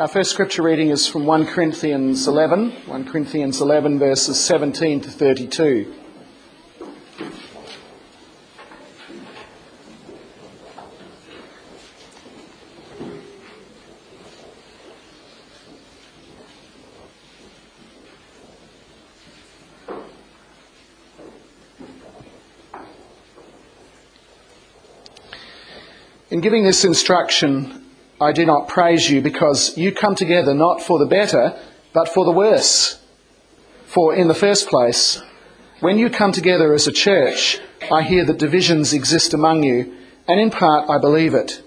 Our first scripture reading is from 1 Corinthians 11, 1 Corinthians 11, verses 17 to 32. In giving this instruction, I do not praise you because you come together not for the better, but for the worse. For in the first place, when you come together as a church, I hear that divisions exist among you, and in part I believe it.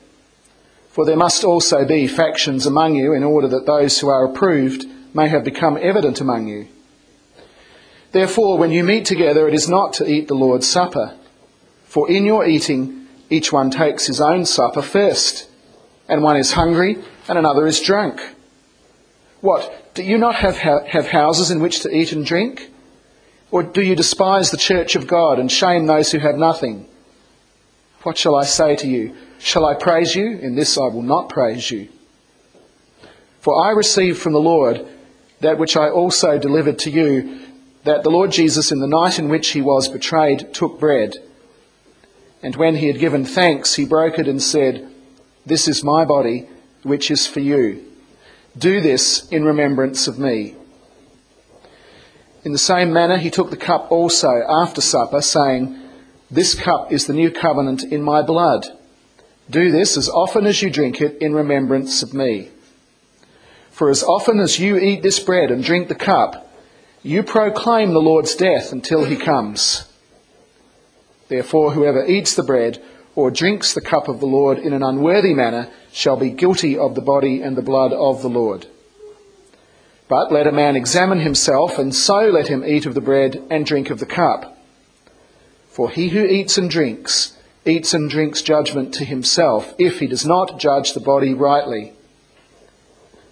For there must also be factions among you in order that those who are approved may have become evident among you. Therefore, when you meet together, it is not to eat the Lord's Supper. For in your eating, each one takes his own supper first, and one is hungry and another is drunk. What? Do you not have, have houses in which to eat and drink? Or do you despise the church of God and shame those who have nothing? What shall I say to you? Shall I praise you? In this I will not praise you. For I received from the Lord that which I also delivered to you, that the Lord Jesus, in the night in which he was betrayed, took bread. And when he had given thanks, he broke it and said, This is my body, which is for you. Do this in remembrance of me. In the same manner, he took the cup also after supper, saying, This cup is the new covenant in my blood. Do this as often as you drink it in remembrance of me. For as often as you eat this bread and drink the cup, you proclaim the Lord's death until he comes. Therefore, whoever eats the bread or drinks the cup of the Lord in an unworthy manner shall be guilty of the body and the blood of the Lord. But let a man examine himself, and so let him eat of the bread and drink of the cup. For he who eats and drinks, eats and drinks judgment to himself, if he does not judge the body rightly.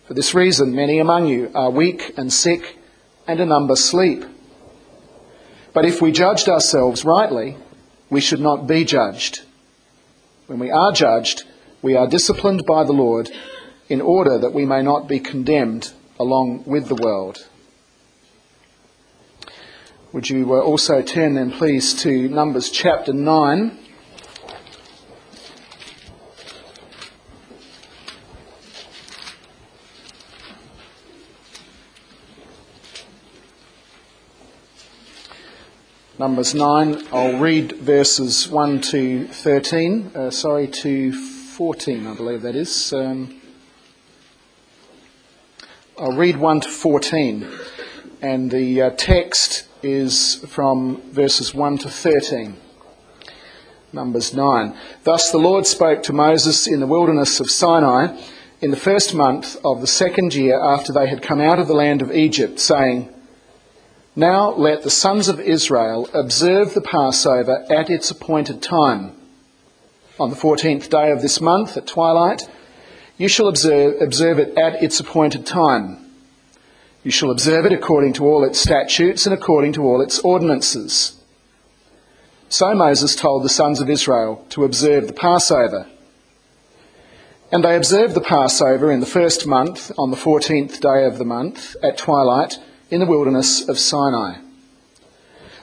For this reason, many among you are weak and sick, and a number sleep. But if we judged ourselves rightly, we should not be judged. When we are judged, we are disciplined by the Lord in order that we may not be condemned along with the world. Would you uh, also turn then, please, to Numbers chapter 9? Numbers 9. I'll read verses 1 to 13, uh, sorry, to 14, I believe that is. Um, I'll read 1 to 14, and the uh, text is from verses 1 to 13. Numbers 9. Thus the Lord spoke to Moses in the wilderness of Sinai in the first month of the second year after they had come out of the land of Egypt, saying, now let the sons of Israel observe the Passover at its appointed time. On the 14th day of this month at twilight, you shall observe, observe it at its appointed time. You shall observe it according to all its statutes and according to all its ordinances. So Moses told the sons of Israel to observe the Passover. And they observed the Passover in the first month, on the 14th day of the month, at twilight in the wilderness of Sinai.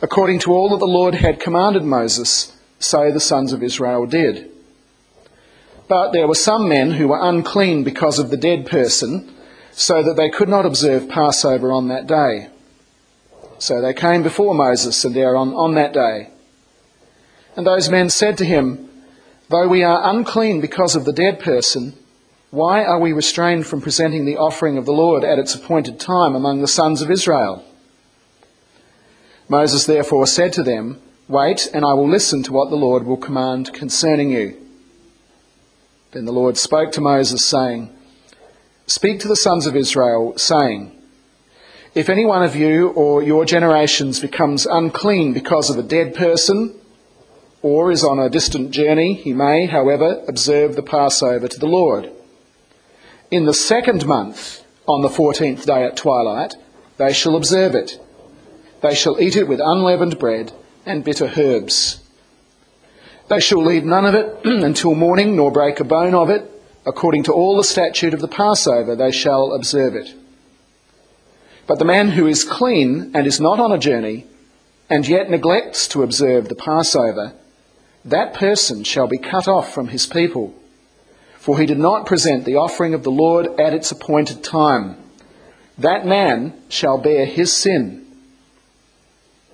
According to all that the Lord had commanded Moses, so the sons of Israel did. But there were some men who were unclean because of the dead person, so that they could not observe Passover on that day. So they came before Moses and Aaron on that day. And those men said to him, Though we are unclean because of the dead person, why are we restrained from presenting the offering of the Lord at its appointed time among the sons of Israel? Moses therefore said to them, Wait, and I will listen to what the Lord will command concerning you. Then the Lord spoke to Moses, saying, Speak to the sons of Israel, saying, If any one of you or your generations becomes unclean because of a dead person, or is on a distant journey, he may, however, observe the Passover to the Lord. In the second month, on the fourteenth day at twilight, they shall observe it. They shall eat it with unleavened bread and bitter herbs. They shall leave none of it until morning, nor break a bone of it According to all the statute of the Passover, they shall observe it. But the man who is clean and is not on a journey, and yet neglects to observe the Passover, that person shall be cut off from his people. For he did not present the offering of the Lord at its appointed time. That man shall bear his sin.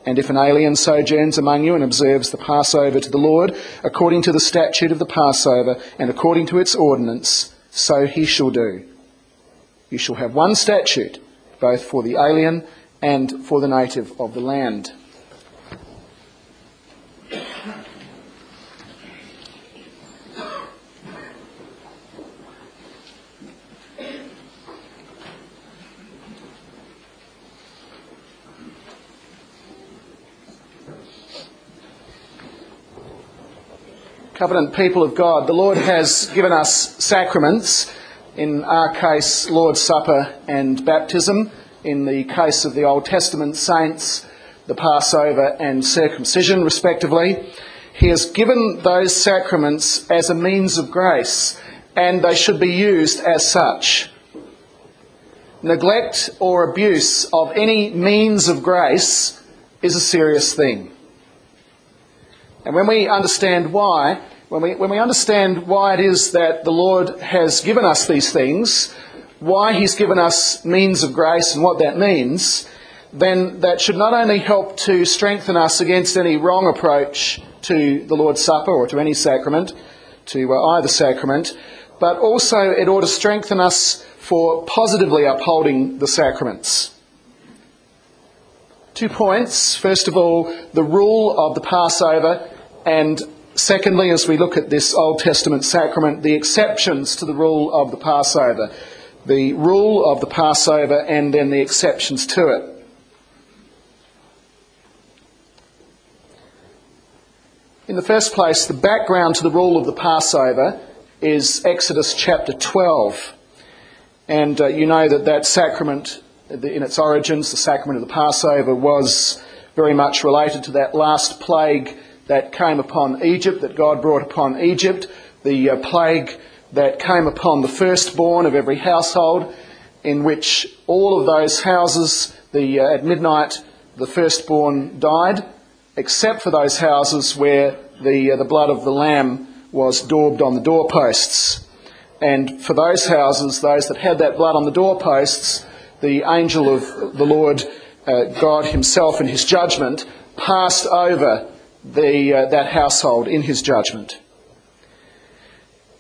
And if an alien sojourns among you and observes the Passover to the Lord, according to the statute of the Passover and according to its ordinance, so he shall do. You shall have one statute, both for the alien and for the native of the land. Covenant people of God, the Lord has given us sacraments, in our case, Lord's Supper and baptism, in the case of the Old Testament saints, the Passover and circumcision, respectively. He has given those sacraments as a means of grace, and they should be used as such. Neglect or abuse of any means of grace is a serious thing. And when we understand why, when we, when we understand why it is that the Lord has given us these things, why He's given us means of grace and what that means, then that should not only help to strengthen us against any wrong approach to the Lord's Supper or to any sacrament, to uh, either sacrament, but also it ought to strengthen us for positively upholding the sacraments. Two points. First of all, the rule of the Passover and secondly, as we look at this Old Testament sacrament, the exceptions to the rule of the Passover. The rule of the Passover and then the exceptions to it. In the first place, the background to the rule of the Passover is Exodus chapter 12. And uh, you know that that sacrament, in its origins, the sacrament of the Passover, was very much related to that last plague that came upon Egypt, that God brought upon Egypt, the uh, plague that came upon the firstborn of every household, in which all of those houses, the, uh, at midnight, the firstborn died, except for those houses where the, uh, the blood of the lamb was daubed on the doorposts. And for those houses, those that had that blood on the doorposts, the angel of the Lord, uh, God Himself in His judgment, passed over the, uh, that household in his judgment.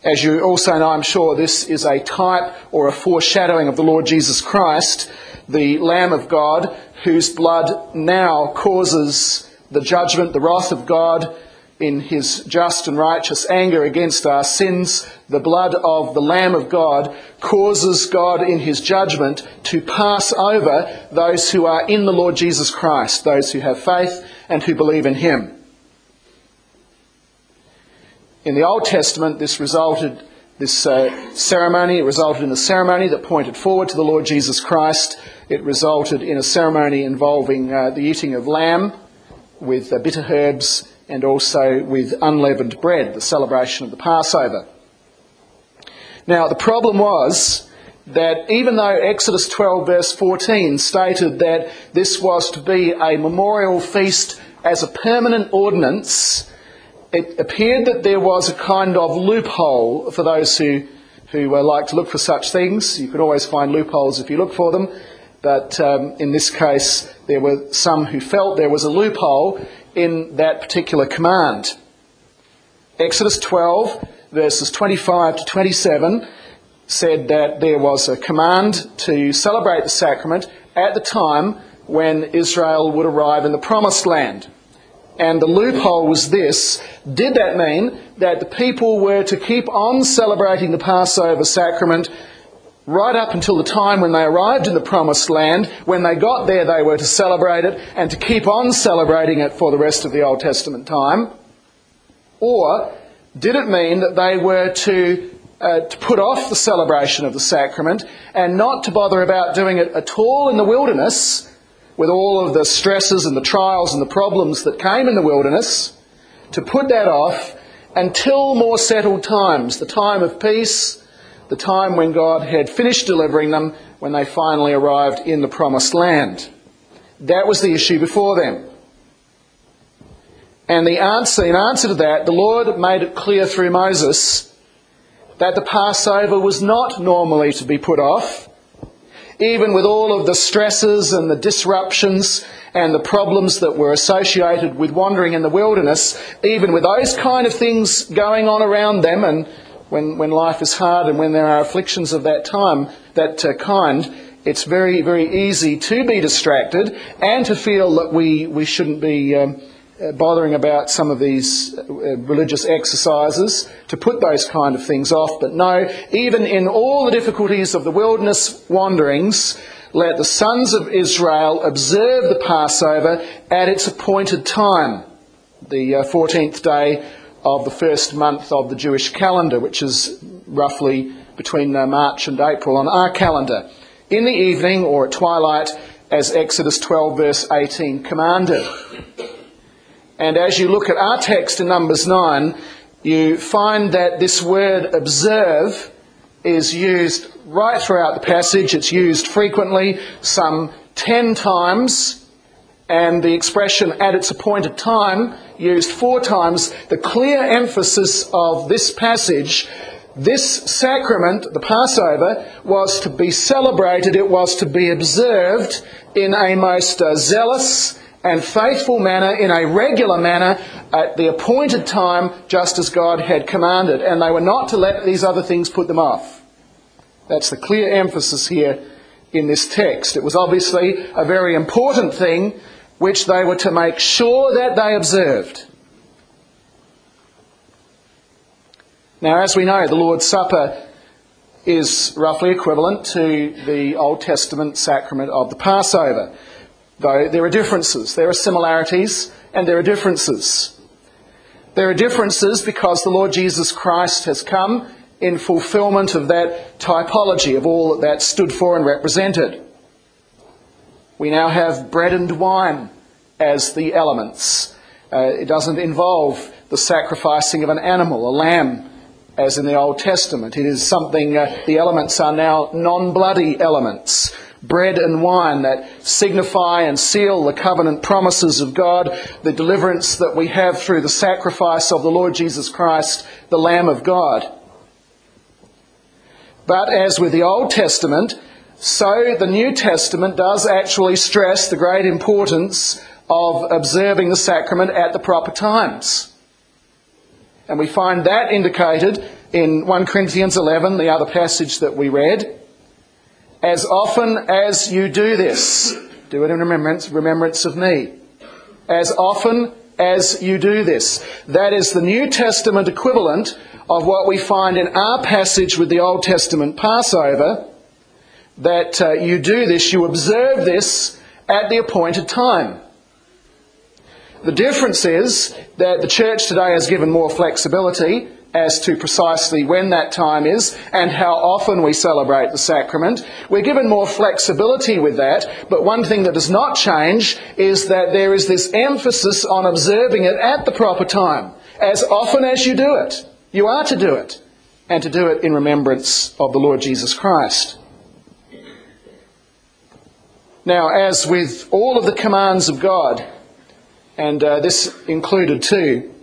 As you also know, I'm sure, this is a type or a foreshadowing of the Lord Jesus Christ, the Lamb of God, whose blood now causes the judgment, the wrath of God in his just and righteous anger against our sins. The blood of the Lamb of God causes God in his judgment to pass over those who are in the Lord Jesus Christ, those who have faith and who believe in him. In the Old Testament, this resulted, this uh, ceremony, it resulted in a ceremony that pointed forward to the Lord Jesus Christ. It resulted in a ceremony involving uh, the eating of lamb with uh, bitter herbs and also with unleavened bread, the celebration of the Passover. Now, the problem was that even though Exodus 12, verse 14, stated that this was to be a memorial feast as a permanent ordinance, it appeared that there was a kind of loophole for those who, who uh, like to look for such things. You could always find loopholes if you look for them. But um, in this case, there were some who felt there was a loophole in that particular command. Exodus 12, verses 25 to 27, said that there was a command to celebrate the sacrament at the time when Israel would arrive in the promised land. And the loophole was this did that mean that the people were to keep on celebrating the Passover sacrament right up until the time when they arrived in the promised land? When they got there, they were to celebrate it and to keep on celebrating it for the rest of the Old Testament time? Or did it mean that they were to uh, to put off the celebration of the sacrament and not to bother about doing it at all in the wilderness with all of the stresses and the trials and the problems that came in the wilderness, to put that off until more settled times, the time of peace, the time when God had finished delivering them when they finally arrived in the promised land. That was the issue before them. And the answer, in answer to that, the Lord made it clear through Moses that the Passover was not normally to be put off, even with all of the stresses and the disruptions and the problems that were associated with wandering in the wilderness, even with those kind of things going on around them, and when, when life is hard and when there are afflictions of that time, that uh, kind, it's very, very easy to be distracted and to feel that we, we shouldn't be. Um, bothering about some of these uh, religious exercises to put those kind of things off. But no, even in all the difficulties of the wilderness wanderings, let the sons of Israel observe the Passover at its appointed time, the 14th uh, day of the first month of the Jewish calendar, which is roughly between March and April on our calendar, in the evening or at twilight, as Exodus 12, verse 18 commanded. And as you look at our text in Numbers 9, you find that this word observe is used right throughout the passage. It's used frequently, some ten times, and the expression at its appointed time used four times. The clear emphasis of this passage this sacrament, the Passover, was to be celebrated, it was to be observed in a most uh, zealous and faithful manner, in a regular manner, at the appointed time, just as God had commanded. And they were not to let these other things put them off. That's the clear emphasis here in this text. It was obviously a very important thing which they were to make sure that they observed. Now, as we know, the Lord's Supper is roughly equivalent to the Old Testament sacrament of the Passover though there are differences. There are similarities and there are differences. There are differences because the Lord Jesus Christ has come in fulfillment of that typology of all that that stood for and represented. We now have bread and wine as the elements. Uh, it doesn't involve the sacrificing of an animal, a lamb, as in the Old Testament. It is something, uh, the elements are now non bloody elements bread and wine that signify and seal the covenant promises of God, the deliverance that we have through the sacrifice of the Lord Jesus Christ, the Lamb of God. But as with the Old Testament, so the New Testament does actually stress the great importance of observing the sacrament at the proper times. And we find that indicated in 1 Corinthians 11, the other passage that we read. As often as you do this, do it in remembrance, remembrance of me. As often as you do this. That is the New Testament equivalent of what we find in our passage with the Old Testament Passover. That uh, you do this, you observe this at the appointed time. The difference is that the church today has given more flexibility as to precisely when that time is and how often we celebrate the sacrament. We're given more flexibility with that, but one thing that does not change is that there is this emphasis on observing it at the proper time, as often as you do it. You are to do it, and to do it in remembrance of the Lord Jesus Christ. Now, as with all of the commands of God, and uh, this included too,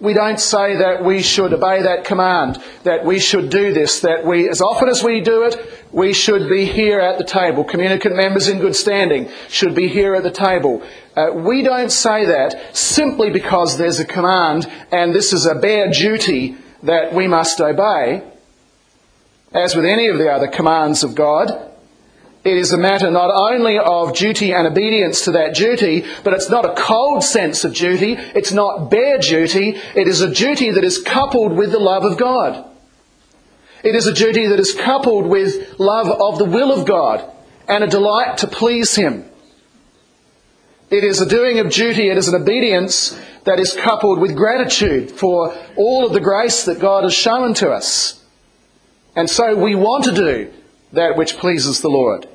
we don't say that we should obey that command, that we should do this, that we, as often as we do it, we should be here at the table. Communicant members in good standing should be here at the table. Uh, we don't say that simply because there's a command and this is a bare duty that we must obey. As with any of the other commands of God, it is a matter not only of duty and obedience to that duty, but it's not a cold sense of duty. It's not bare duty. It is a duty that is coupled with the love of God. It is a duty that is coupled with love of the will of God and a delight to please Him. It is a doing of duty, it is an obedience that is coupled with gratitude for all of the grace that God has shown to us. And so we want to do that which pleases the Lord.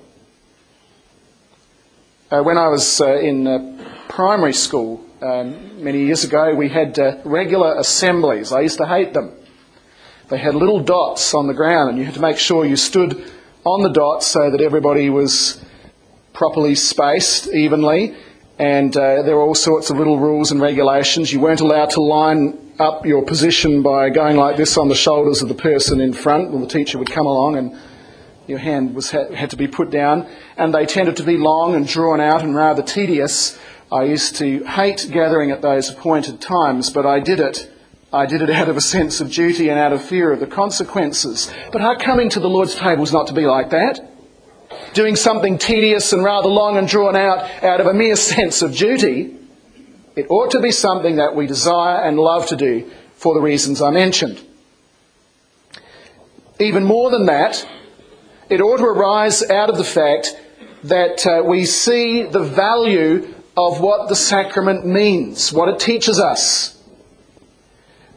Uh, when I was uh, in uh, primary school um, many years ago, we had uh, regular assemblies. I used to hate them. they had little dots on the ground, and you had to make sure you stood on the dots so that everybody was properly spaced evenly. And uh, there were all sorts of little rules and regulations. You weren't allowed to line up your position by going like this on the shoulders of the person in front when the teacher would come along and your hand was, had to be put down. And they tended to be long and drawn out and rather tedious. I used to hate gathering at those appointed times, but I did it. I did it out of a sense of duty and out of fear of the consequences. But our coming to the Lord's table is not to be like that. Doing something tedious and rather long and drawn out out of a mere sense of duty. It ought to be something that we desire and love to do for the reasons I mentioned. Even more than that, it ought to arise out of the fact that uh, we see the value of what the sacrament means, what it teaches us.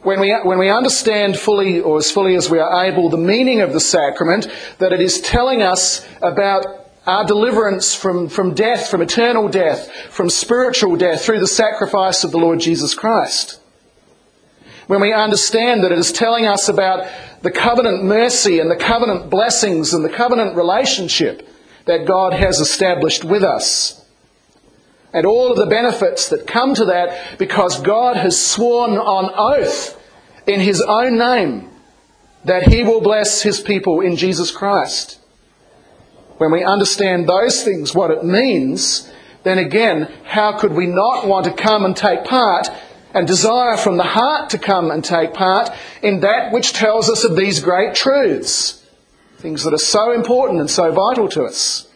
When we, when we understand fully, or as fully as we are able, the meaning of the sacrament, that it is telling us about our deliverance from, from death, from eternal death, from spiritual death through the sacrifice of the Lord Jesus Christ. When we understand that it is telling us about the covenant mercy and the covenant blessings and the covenant relationship that God has established with us. And all of the benefits that come to that because God has sworn on oath in His own name that He will bless His people in Jesus Christ when we understand those things, what it means, then again, how could we not want to come and take part and desire from the heart to come and take part in that which tells us of these great truths? Things that are so important and so vital to us.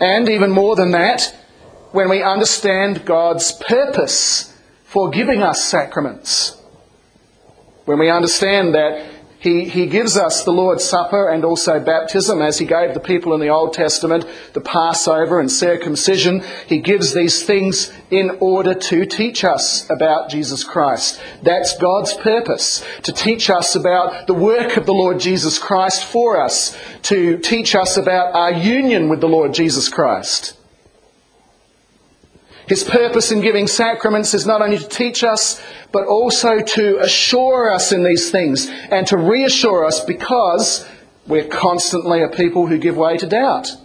And even more than that, when we understand God's purpose for giving us sacraments. When we understand that he, he gives us the Lord's Supper and also baptism as he gave the people in the Old Testament the Passover and circumcision. He gives these things in order to teach us about Jesus Christ. That's God's purpose, to teach us about the work of the Lord Jesus Christ for us, to teach us about our union with the Lord Jesus Christ. His purpose in giving sacraments is not only to teach us, but also to assure us in these things and to reassure us because we're constantly a people who give way to doubt.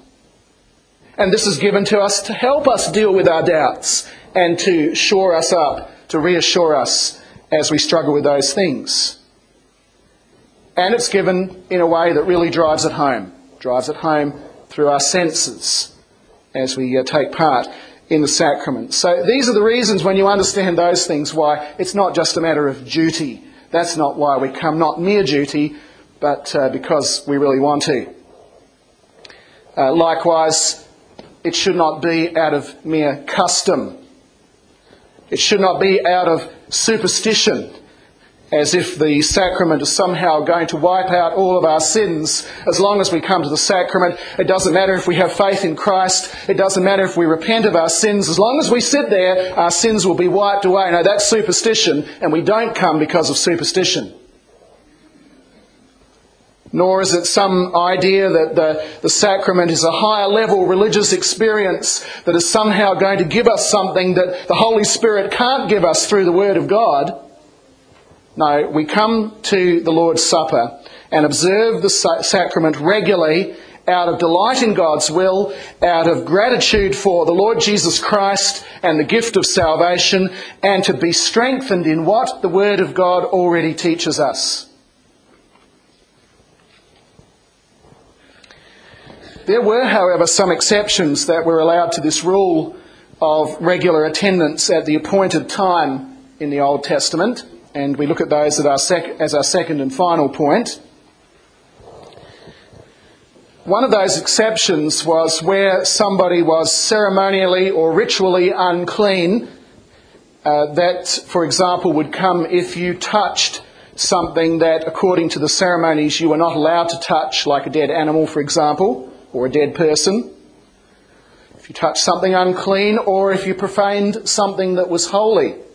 And this is given to us to help us deal with our doubts and to shore us up, to reassure us as we struggle with those things. And it's given in a way that really drives it home, drives it home through our senses as we uh, take part in the sacrament. So these are the reasons when you understand those things why it's not just a matter of duty. That's not why we come, not mere duty, but uh, because we really want to. Uh, likewise, it should not be out of mere custom. It should not be out of superstition as if the sacrament is somehow going to wipe out all of our sins as long as we come to the sacrament. It doesn't matter if we have faith in Christ. It doesn't matter if we repent of our sins. As long as we sit there, our sins will be wiped away. No, that's superstition, and we don't come because of superstition. Nor is it some idea that the, the sacrament is a higher level religious experience that is somehow going to give us something that the Holy Spirit can't give us through the Word of God. No, we come to the Lord's Supper and observe the sacrament regularly out of delight in God's will, out of gratitude for the Lord Jesus Christ and the gift of salvation, and to be strengthened in what the Word of God already teaches us. There were, however, some exceptions that were allowed to this rule of regular attendance at the appointed time in the Old Testament and we look at those our sec- as our second and final point. One of those exceptions was where somebody was ceremonially or ritually unclean. Uh, that, for example, would come if you touched something that, according to the ceremonies, you were not allowed to touch, like a dead animal, for example, or a dead person. If you touched something unclean, or if you profaned something that was holy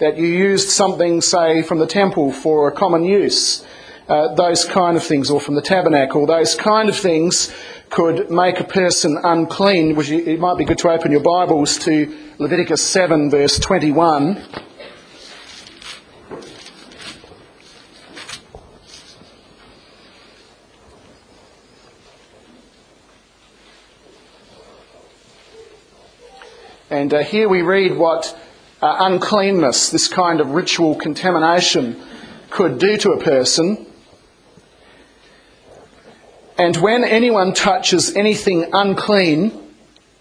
that you used something, say, from the temple for a common use, uh, those kind of things, or from the tabernacle, those kind of things could make a person unclean. Which it might be good to open your Bibles to Leviticus 7, verse 21. And uh, here we read what uh, uncleanness, this kind of ritual contamination, could do to a person. And when anyone touches anything unclean,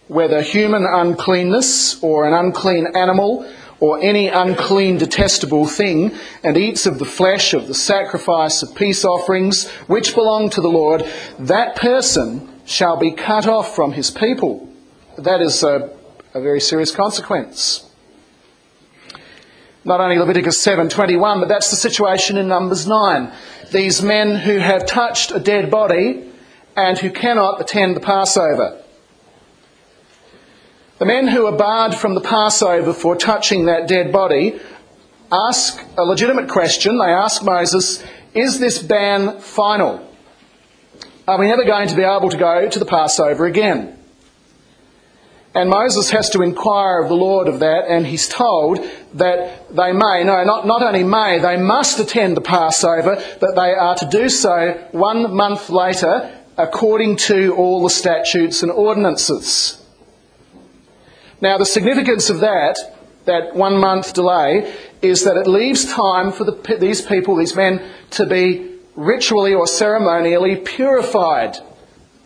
whether human uncleanness or an unclean animal or any unclean detestable thing, and eats of the flesh of the sacrifice of peace offerings which belong to the Lord, that person shall be cut off from his people. That is a, a very serious consequence not only Leviticus 7:21, but that's the situation in Numbers 9. These men who have touched a dead body and who cannot attend the Passover. The men who are barred from the Passover for touching that dead body ask a legitimate question. They ask Moses, is this ban final? Are we never going to be able to go to the Passover again? And Moses has to inquire of the Lord of that, and he's told that they may, no, not, not only may, they must attend the Passover, but they are to do so one month later according to all the statutes and ordinances. Now, the significance of that, that one month delay, is that it leaves time for the, these people, these men, to be ritually or ceremonially purified.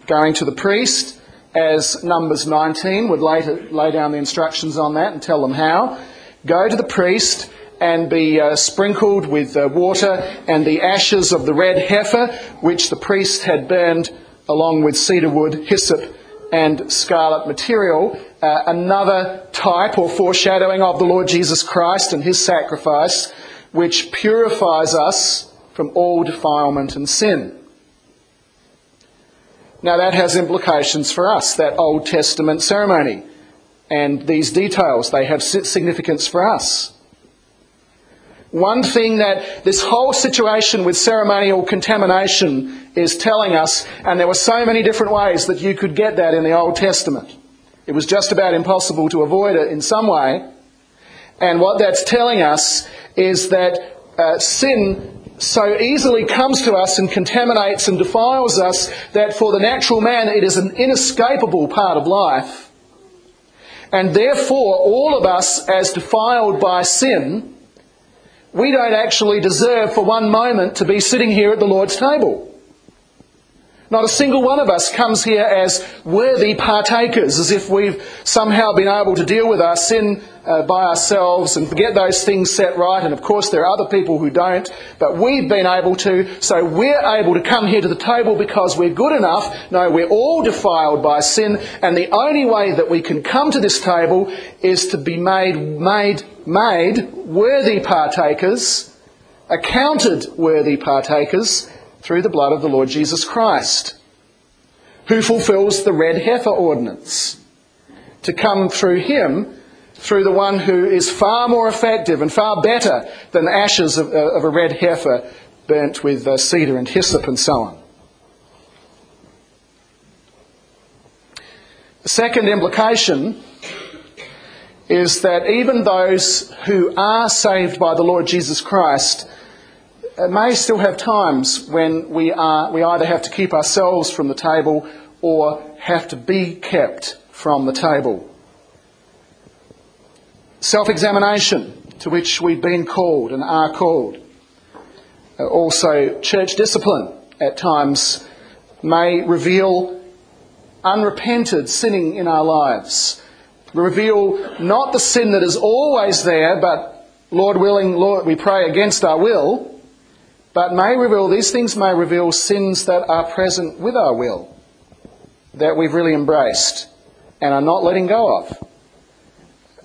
Going to the priest, as Numbers 19 would later lay down the instructions on that and tell them how. Go to the priest and be uh, sprinkled with uh, water and the ashes of the red heifer, which the priest had burned along with cedar wood, hyssop, and scarlet material. Uh, another type or foreshadowing of the Lord Jesus Christ and his sacrifice, which purifies us from all defilement and sin. Now, that has implications for us, that Old Testament ceremony. And these details, they have significance for us. One thing that this whole situation with ceremonial contamination is telling us, and there were so many different ways that you could get that in the Old Testament. It was just about impossible to avoid it in some way. And what that's telling us is that uh, sin so easily comes to us and contaminates and defiles us that for the natural man it is an inescapable part of life. And therefore, all of us, as defiled by sin, we don't actually deserve for one moment to be sitting here at the Lord's table. Not a single one of us comes here as worthy partakers, as if we've somehow been able to deal with our sin uh, by ourselves and get those things set right. And of course, there are other people who don't, but we've been able to. So we're able to come here to the table because we're good enough. No, we're all defiled by sin, and the only way that we can come to this table is to be made, made, made worthy partakers, accounted worthy partakers through the blood of the Lord Jesus Christ, who fulfills the red heifer ordinance. To come through him, through the one who is far more effective and far better than ashes of, uh, of a red heifer burnt with uh, cedar and hyssop and so on. The second implication is that even those who are saved by the Lord Jesus Christ may still have times when we, are, we either have to keep ourselves from the table or have to be kept from the table. Self examination, to which we've been called and are called. Uh, also, church discipline at times may reveal unrepented sinning in our lives. Reveal not the sin that is always there, but Lord willing, Lord, we pray against our will, but may reveal, these things may reveal sins that are present with our will, that we've really embraced and are not letting go of.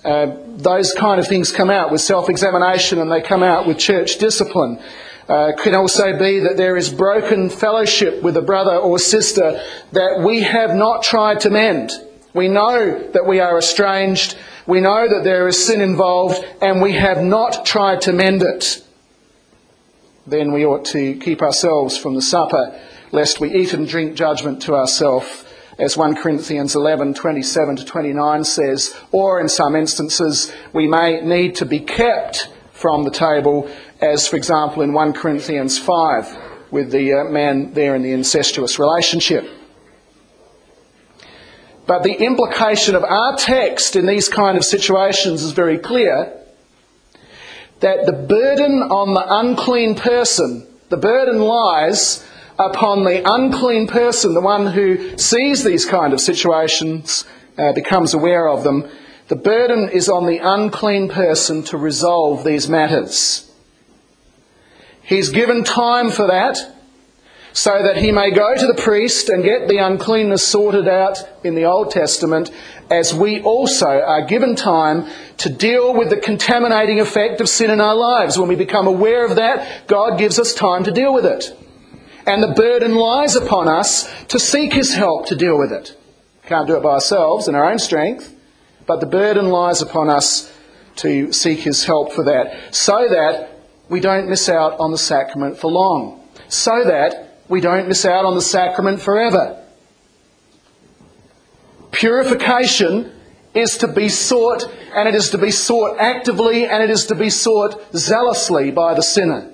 Uh, those kind of things come out with self examination and they come out with church discipline. Uh, can also be that there is broken fellowship with a brother or sister that we have not tried to mend. We know that we are estranged, we know that there is sin involved, and we have not tried to mend it then we ought to keep ourselves from the supper, lest we eat and drink judgment to ourselves, as 1 Corinthians 11, 27 to 29 says, or in some instances, we may need to be kept from the table, as for example in 1 Corinthians 5, with the uh, man there in the incestuous relationship. But the implication of our text in these kind of situations is very clear that the burden on the unclean person, the burden lies upon the unclean person, the one who sees these kind of situations, uh, becomes aware of them. The burden is on the unclean person to resolve these matters. He's given time for that so that he may go to the priest and get the uncleanness sorted out in the Old Testament, as we also are given time to deal with the contaminating effect of sin in our lives. When we become aware of that, God gives us time to deal with it. And the burden lies upon us to seek his help to deal with it. Can't do it by ourselves in our own strength, but the burden lies upon us to seek his help for that, so that we don't miss out on the sacrament for long, so that we don't miss out on the sacrament forever. Purification is to be sought, and it is to be sought actively, and it is to be sought zealously by the sinner.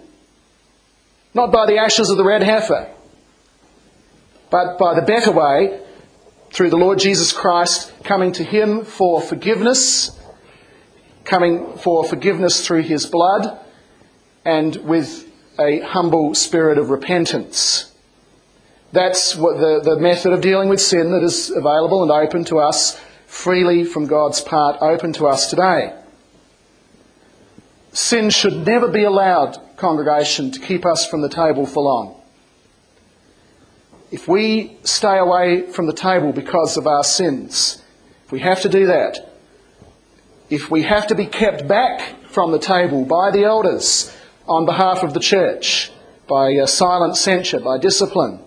Not by the ashes of the red heifer, but by the better way, through the Lord Jesus Christ, coming to Him for forgiveness, coming for forgiveness through His blood, and with a humble spirit of repentance. That's what the, the method of dealing with sin that is available and open to us freely from God's part, open to us today. Sin should never be allowed, congregation, to keep us from the table for long. If we stay away from the table because of our sins, if we have to do that, if we have to be kept back from the table by the elders, on behalf of the church by uh, silent censure, by discipline,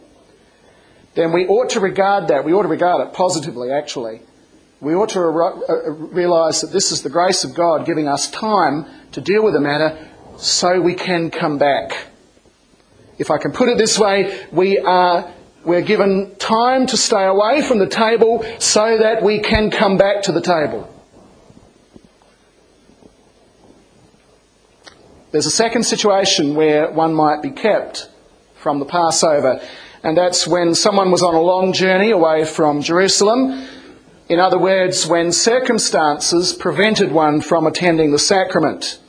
then we ought to regard that, we ought to regard it positively actually. We ought to uh, realise that this is the grace of God giving us time to deal with the matter so we can come back. If I can put it this way, we are we're given time to stay away from the table so that we can come back to the table. There's a second situation where one might be kept from the Passover, and that's when someone was on a long journey away from Jerusalem. In other words, when circumstances prevented one from attending the sacrament.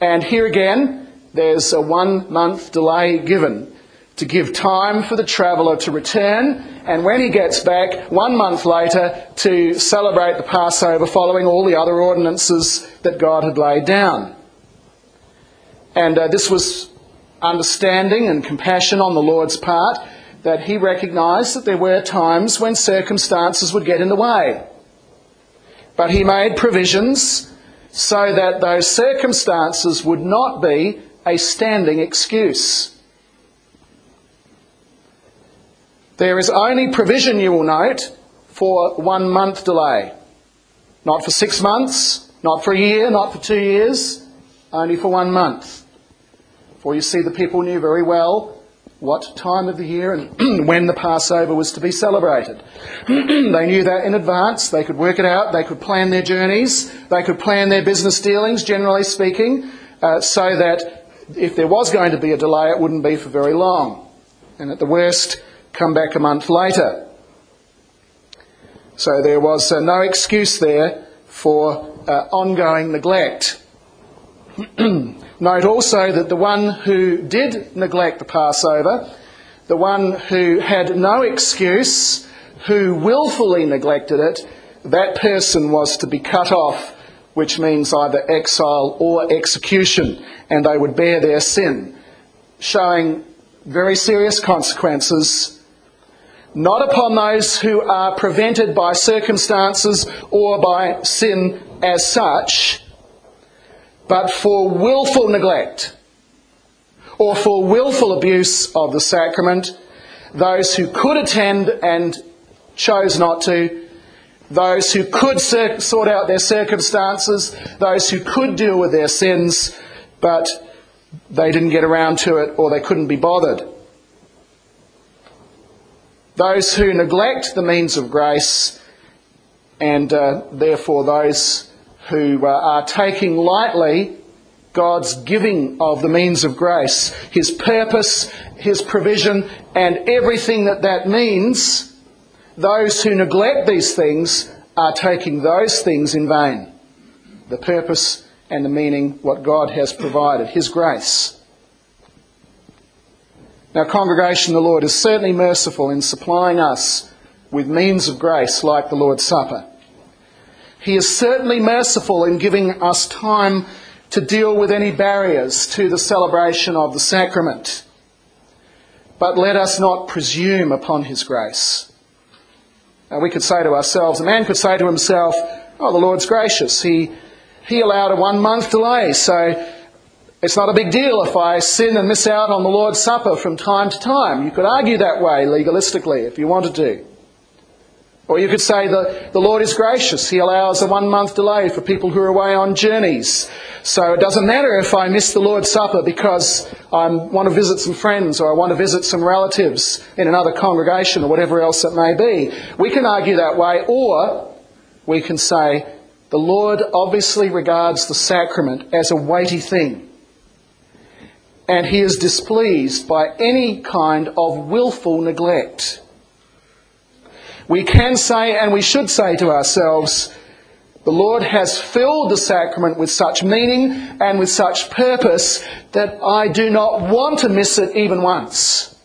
And here again, there's a one month delay given to give time for the traveller to return, and when he gets back, one month later, to celebrate the Passover following all the other ordinances that God had laid down. And uh, this was understanding and compassion on the Lord's part that he recognised that there were times when circumstances would get in the way. But he made provisions so that those circumstances would not be a standing excuse. There is only provision, you will note, for one month delay. Not for six months, not for a year, not for two years, only for one month. For you see, the people knew very well what time of the year and when the Passover was to be celebrated. they knew that in advance. They could work it out. They could plan their journeys. They could plan their business dealings, generally speaking, uh, so that if there was going to be a delay, it wouldn't be for very long. And at the worst, come back a month later. So there was uh, no excuse there for uh, ongoing neglect. Note also that the one who did neglect the Passover, the one who had no excuse, who willfully neglected it, that person was to be cut off, which means either exile or execution, and they would bear their sin, showing very serious consequences, not upon those who are prevented by circumstances or by sin as such, but for willful neglect or for willful abuse of the sacrament, those who could attend and chose not to, those who could sort out their circumstances, those who could deal with their sins, but they didn't get around to it or they couldn't be bothered. Those who neglect the means of grace and uh, therefore those who uh, are taking lightly God's giving of the means of grace, His purpose, His provision, and everything that that means, those who neglect these things are taking those things in vain. The purpose and the meaning, what God has provided, His grace. Now, congregation, the Lord is certainly merciful in supplying us with means of grace like the Lord's Supper. He is certainly merciful in giving us time to deal with any barriers to the celebration of the sacrament. But let us not presume upon His grace. And we could say to ourselves, a man could say to himself, Oh, the Lord's gracious. He, he allowed a one month delay, so it's not a big deal if I sin and miss out on the Lord's Supper from time to time. You could argue that way legalistically if you wanted to. Or you could say that the Lord is gracious. He allows a one month delay for people who are away on journeys. So it doesn't matter if I miss the Lord's Supper because I want to visit some friends or I want to visit some relatives in another congregation or whatever else it may be. We can argue that way or we can say the Lord obviously regards the sacrament as a weighty thing. And he is displeased by any kind of willful neglect. We can say and we should say to ourselves, the Lord has filled the sacrament with such meaning and with such purpose that I do not want to miss it even once.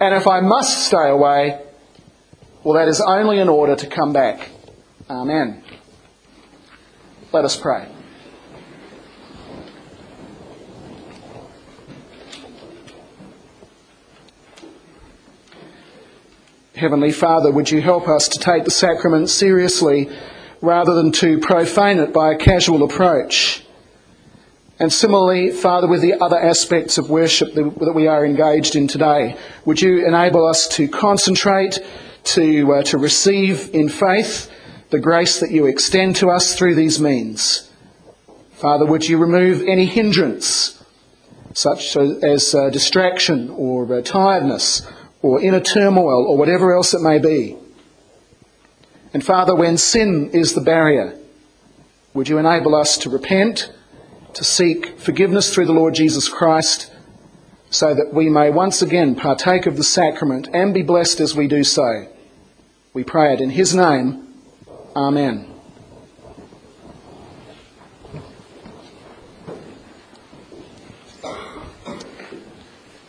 And if I must stay away, well, that is only in order to come back. Amen. Let us pray. Heavenly Father, would you help us to take the sacrament seriously rather than to profane it by a casual approach? And similarly, Father, with the other aspects of worship that we are engaged in today, would you enable us to concentrate, to, uh, to receive in faith the grace that you extend to us through these means? Father, would you remove any hindrance, such as uh, distraction or uh, tiredness or inner turmoil or whatever else it may be. And Father, when sin is the barrier, would you enable us to repent, to seek forgiveness through the Lord Jesus Christ, so that we may once again partake of the sacrament and be blessed as we do so? We pray it in His name. Amen.